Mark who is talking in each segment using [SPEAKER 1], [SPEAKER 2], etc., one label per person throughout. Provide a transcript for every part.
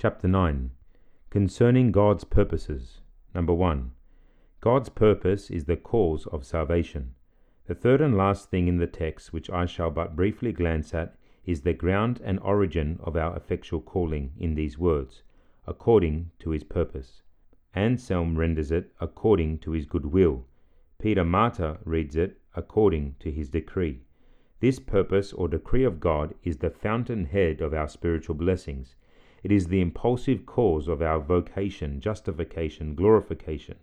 [SPEAKER 1] Chapter 9 Concerning God's Purposes. Number 1. God's purpose is the cause of salvation. The third and last thing in the text, which I shall but briefly glance at, is the ground and origin of our effectual calling in these words, according to his purpose. Anselm renders it according to his good will. Peter Martyr reads it according to his decree. This purpose or decree of God is the fountain head of our spiritual blessings. It is the impulsive cause of our vocation, justification, glorification.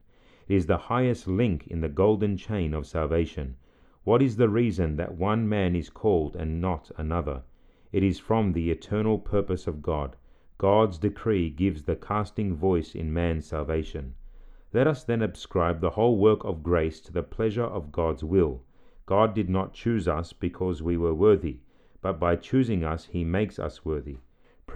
[SPEAKER 1] It is the highest link in the golden chain of salvation. What is the reason that one man is called and not another? It is from the eternal purpose of God. God's decree gives the casting voice in man's salvation. Let us then ascribe the whole work of grace to the pleasure of God's will. God did not choose us because we were worthy, but by choosing us he makes us worthy.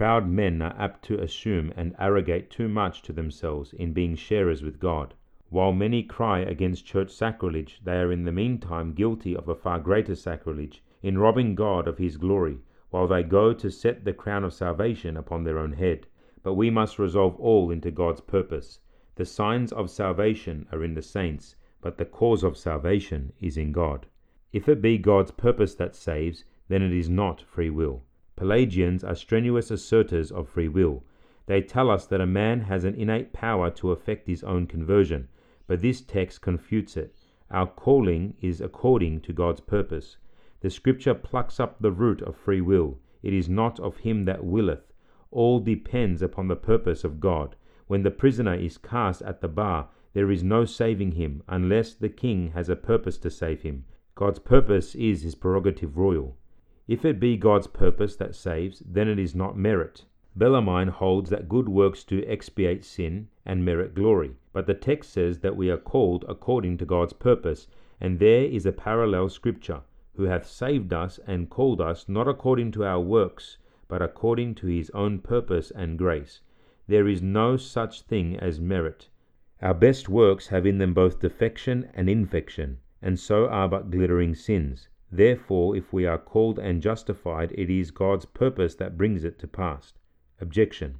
[SPEAKER 1] Proud men are apt to assume and arrogate too much to themselves in being sharers with God. While many cry against church sacrilege, they are in the meantime guilty of a far greater sacrilege, in robbing God of his glory, while they go to set the crown of salvation upon their own head. But we must resolve all into God's purpose. The signs of salvation are in the saints, but the cause of salvation is in God. If it be God's purpose that saves, then it is not free will. Pelagians are strenuous asserters of free will. They tell us that a man has an innate power to effect his own conversion, but this text confutes it. Our calling is according to God's purpose. The scripture plucks up the root of free will. It is not of him that willeth. All depends upon the purpose of God. When the prisoner is cast at the bar, there is no saving him, unless the king has a purpose to save him. God's purpose is his prerogative royal. If it be God's purpose that saves, then it is not merit. Bellarmine holds that good works do expiate sin and merit glory, but the text says that we are called according to God's purpose, and there is a parallel scripture, who hath saved us and called us not according to our works, but according to his own purpose and grace. There is no such thing as merit. Our best works have in them both defection and infection, and so are but glittering sins. Therefore, if we are called and justified, it is God's purpose that brings it to pass. Objection.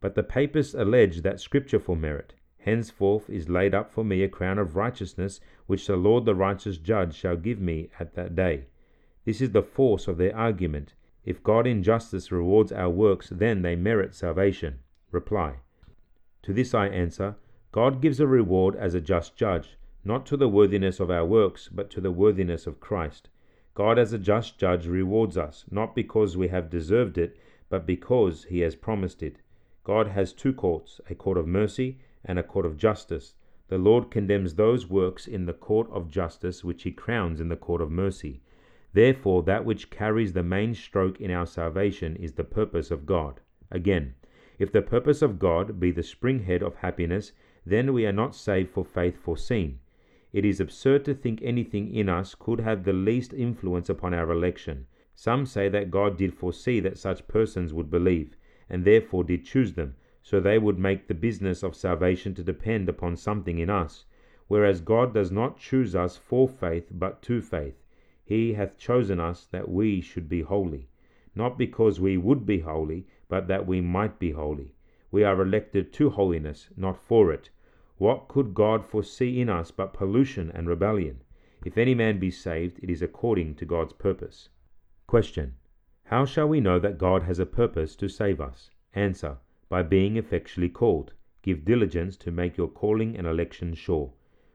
[SPEAKER 1] But the papists allege that Scripture for merit. Henceforth is laid up for me a crown of righteousness, which the Lord the righteous judge shall give me at that day. This is the force of their argument. If God in justice rewards our works, then they merit salvation. Reply. To this I answer God gives a reward as a just judge, not to the worthiness of our works, but to the worthiness of Christ. God, as a just judge, rewards us, not because we have deserved it, but because he has promised it. God has two courts, a court of mercy and a court of justice. The Lord condemns those works in the court of justice which he crowns in the court of mercy. Therefore, that which carries the main stroke in our salvation is the purpose of God. Again, if the purpose of God be the spring head of happiness, then we are not saved for faith foreseen. It is absurd to think anything in us could have the least influence upon our election. Some say that God did foresee that such persons would believe, and therefore did choose them, so they would make the business of salvation to depend upon something in us. Whereas God does not choose us for faith, but to faith. He hath chosen us that we should be holy, not because we would be holy, but that we might be holy. We are elected to holiness, not for it. What could God foresee in us but pollution and rebellion? If any man be saved, it is according to God's purpose. Question. How shall we know that God has a purpose to save us? Answer. By being effectually called. Give diligence to make your calling and election sure.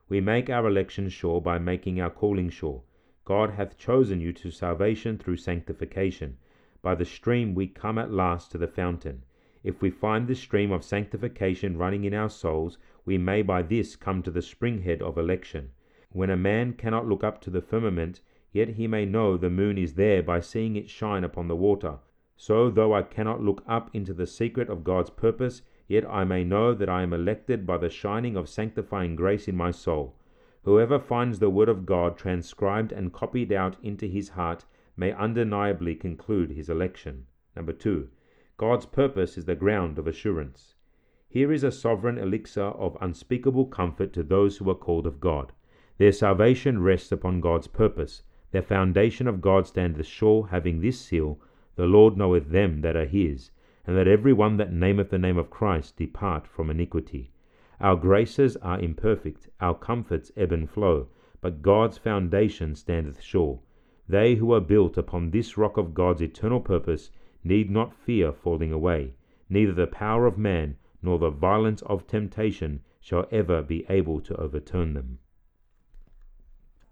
[SPEAKER 1] We make our election sure by making our calling sure. God hath chosen you to salvation through sanctification. By the stream we come at last to the fountain. If we find the stream of sanctification running in our souls, we may by this come to the springhead of election. When a man cannot look up to the firmament, yet he may know the moon is there by seeing it shine upon the water. So, though I cannot look up into the secret of God's purpose, yet I may know that I am elected by the shining of sanctifying grace in my soul. Whoever finds the word of God transcribed and copied out into his heart may undeniably conclude his election. Number two, God's purpose is the ground of assurance. Here is a sovereign elixir of unspeakable comfort to those who are called of God. Their salvation rests upon God's purpose. Their foundation of God standeth sure, having this seal, The Lord knoweth them that are his. and let every one that nameth the name of Christ depart from iniquity. Our graces are imperfect, our comforts ebb and flow, but God's foundation standeth sure. They who are built upon this rock of God's eternal purpose need not fear falling away. Neither the power of man nor the violence of temptation shall ever be able to overturn them.